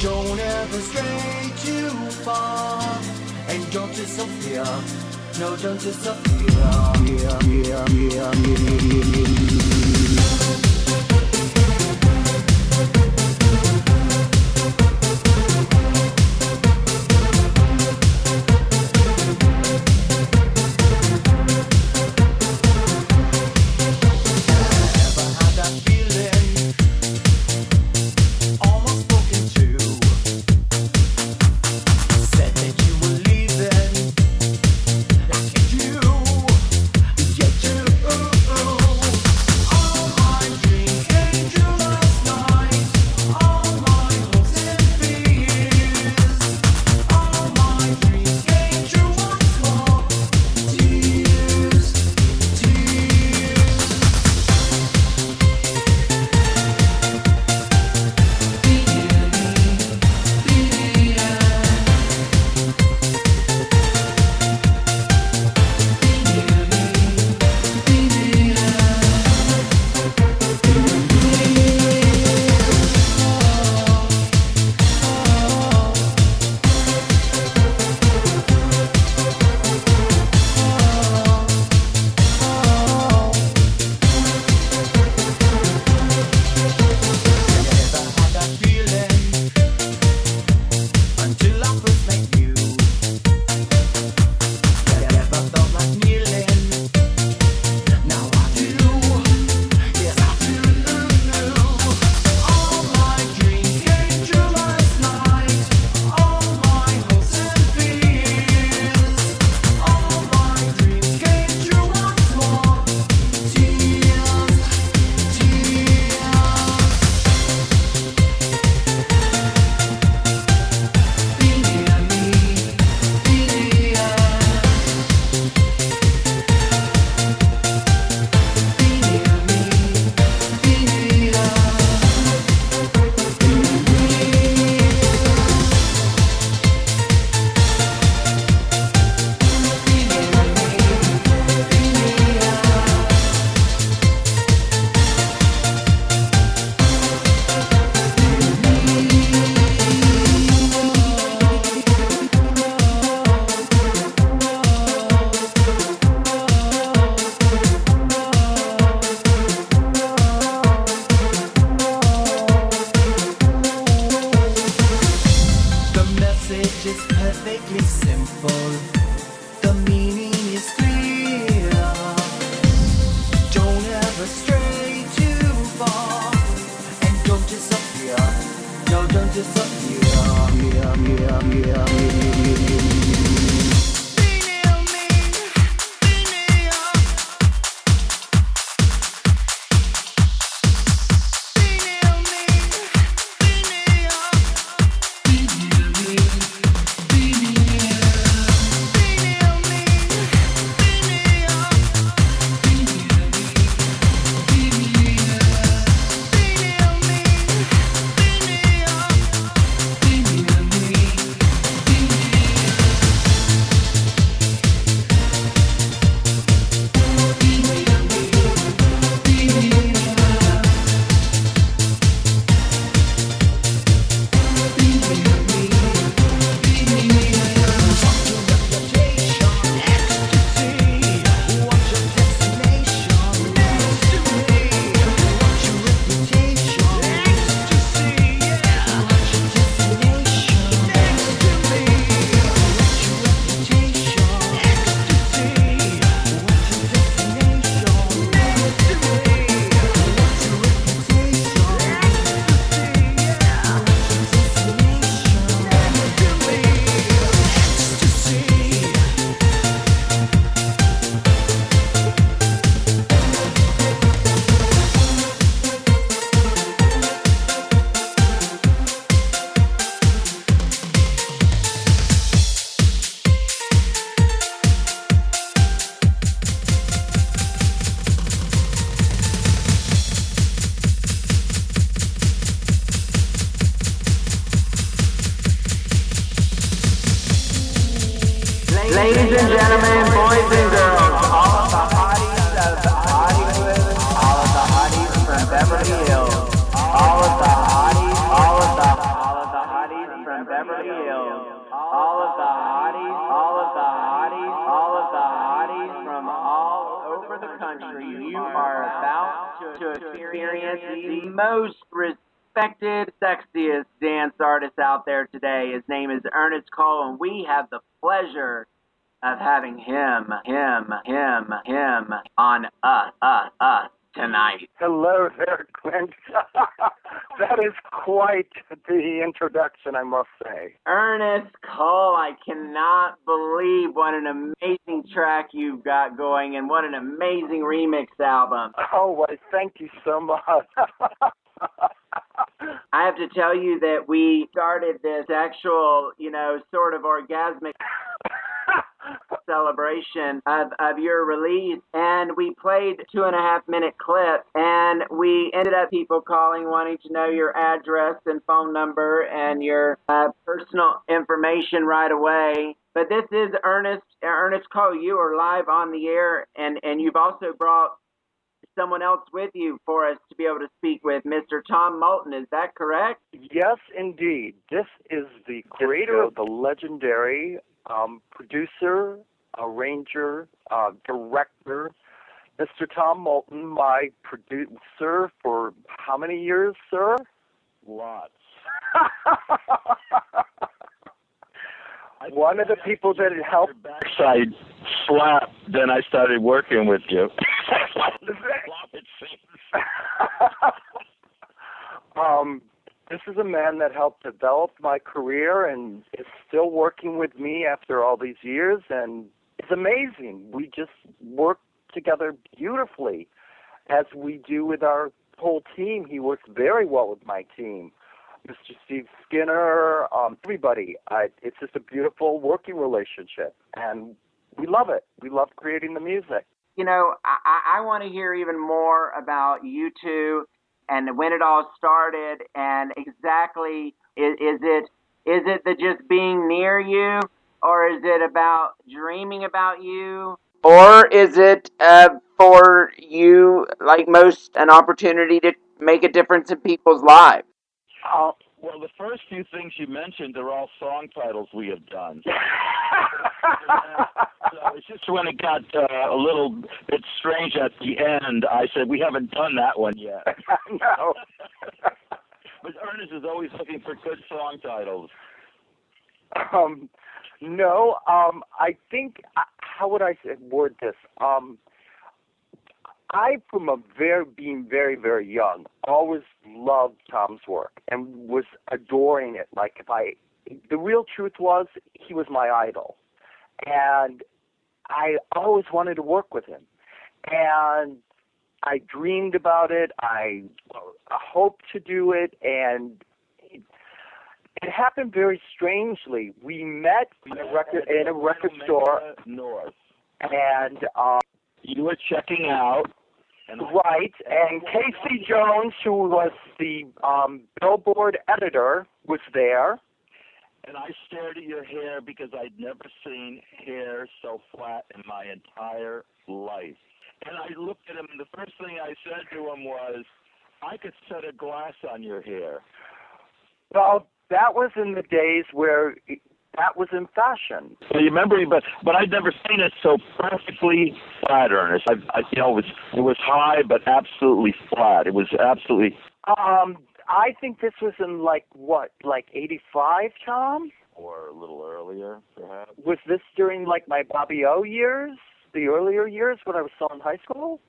Don't ever stray too far. And don't disappear. No, don't disappear. Yeah, yeah, yeah, just Beverly Hills. All of the hobdies, of the hotties, all of the Harley from Beverly Hills. All of the hotties, all of the hotties from all over the country. You are about to experience the most respected, sexiest dance artist out there today. His name is Ernest Kohl, and we have the pleasure of having him, him, him, him on us, us, us tonight. Hello there, Clint. that is quite the introduction, I must say. Ernest Kohl, I cannot believe what an amazing track you've got going and what an amazing remix album. Oh, well, thank you so much. I have to tell you that we started this actual, you know, sort of orgasmic celebration of, of your release and we played two and a half minute clip and we ended up people calling wanting to know your address and phone number and your uh, personal information right away but this is ernest ernest Kohl you are live on the air and and you've also brought someone else with you for us to be able to speak with, Mr. Tom Moulton. Is that correct? Yes, indeed. This is the creator of the legendary um, producer, arranger, uh, director, Mr. Tom Moulton, my producer for how many years, sir? Lots. One of the people that had helped. Backside slap, then I started working with you. um, this is a man that helped develop my career and is still working with me after all these years, and it's amazing. We just work together beautifully, as we do with our whole team. He works very well with my team. Mr. Steve Skinner, um, everybody. I, it's just a beautiful working relationship, and we love it. We love creating the music. You know, I, I want to hear even more about you two and when it all started and exactly is, is it is it the just being near you or is it about dreaming about you or is it uh, for you like most an opportunity to make a difference in people's lives uh, well, the first few things you mentioned are all song titles we have done. so it's just when it got uh, a little bit strange at the end, I said we haven't done that one yet. no. but Ernest is always looking for good song titles. Um, no, um, I think uh, how would I word this? Um, I, from a very being very very young, always loved Tom's work and was adoring it. Like if I, the real truth was he was my idol, and I always wanted to work with him, and I dreamed about it. I, I hoped to do it, and it happened very strangely. We met in a record in a record store north, and. Um, you were checking out and right, and Casey Jones, who was the um, Billboard editor, was there. And I stared at your hair because I'd never seen hair so flat in my entire life. And I looked at him, and the first thing I said to him was, I could set a glass on your hair. Well, that was in the days where that was in fashion. So you remember, but but I'd never seen it so perfectly flat, Ernest. I, I you know, it was it was high, but absolutely flat. It was absolutely. Um, I think this was in like what, like '85, Tom? Or a little earlier, perhaps. Was this during like my Bobby O years, the earlier years when I was still in high school?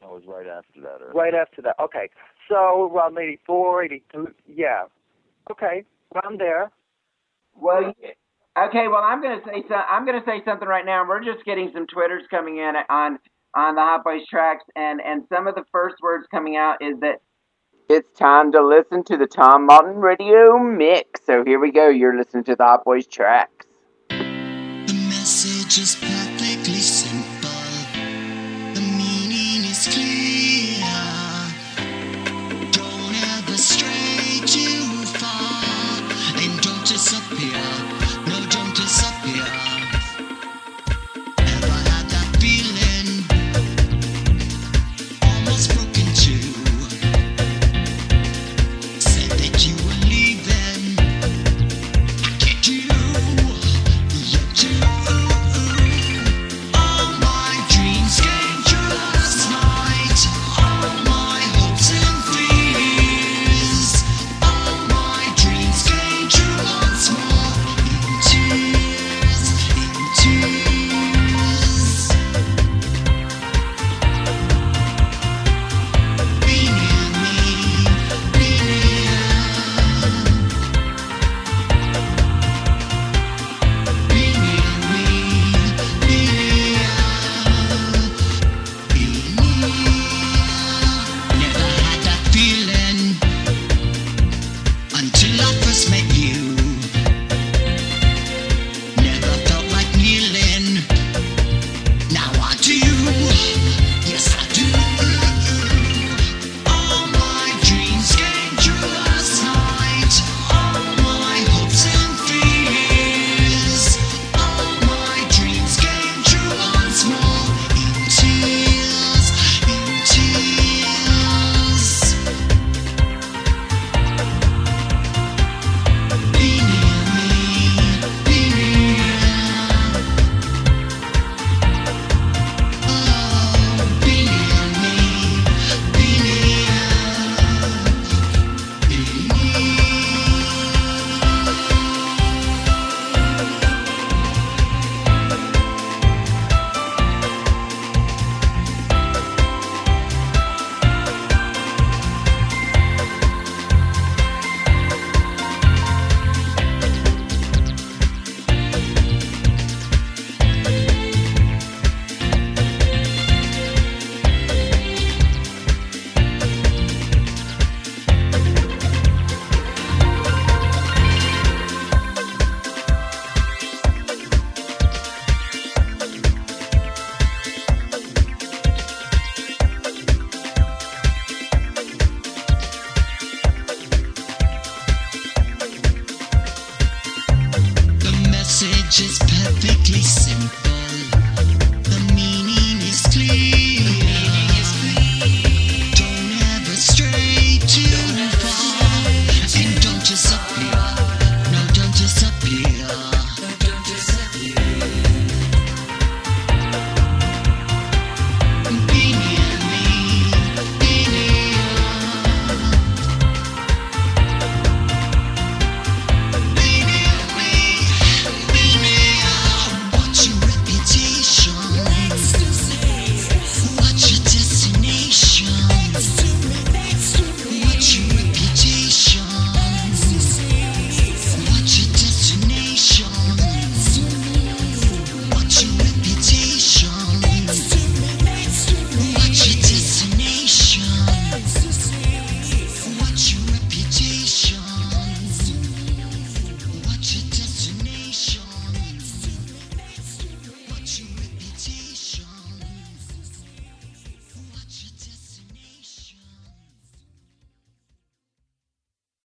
No, it was right after that. Or... Right after that. Okay, so around '84, '82, yeah. Okay, around there. Well, okay. Well, I'm gonna say so, I'm gonna say something right now. We're just getting some twitters coming in on on the Hot Boys tracks, and and some of the first words coming out is that it's time to listen to the Tom Martin Radio Mix. So here we go. You're listening to the Hot Boys tracks.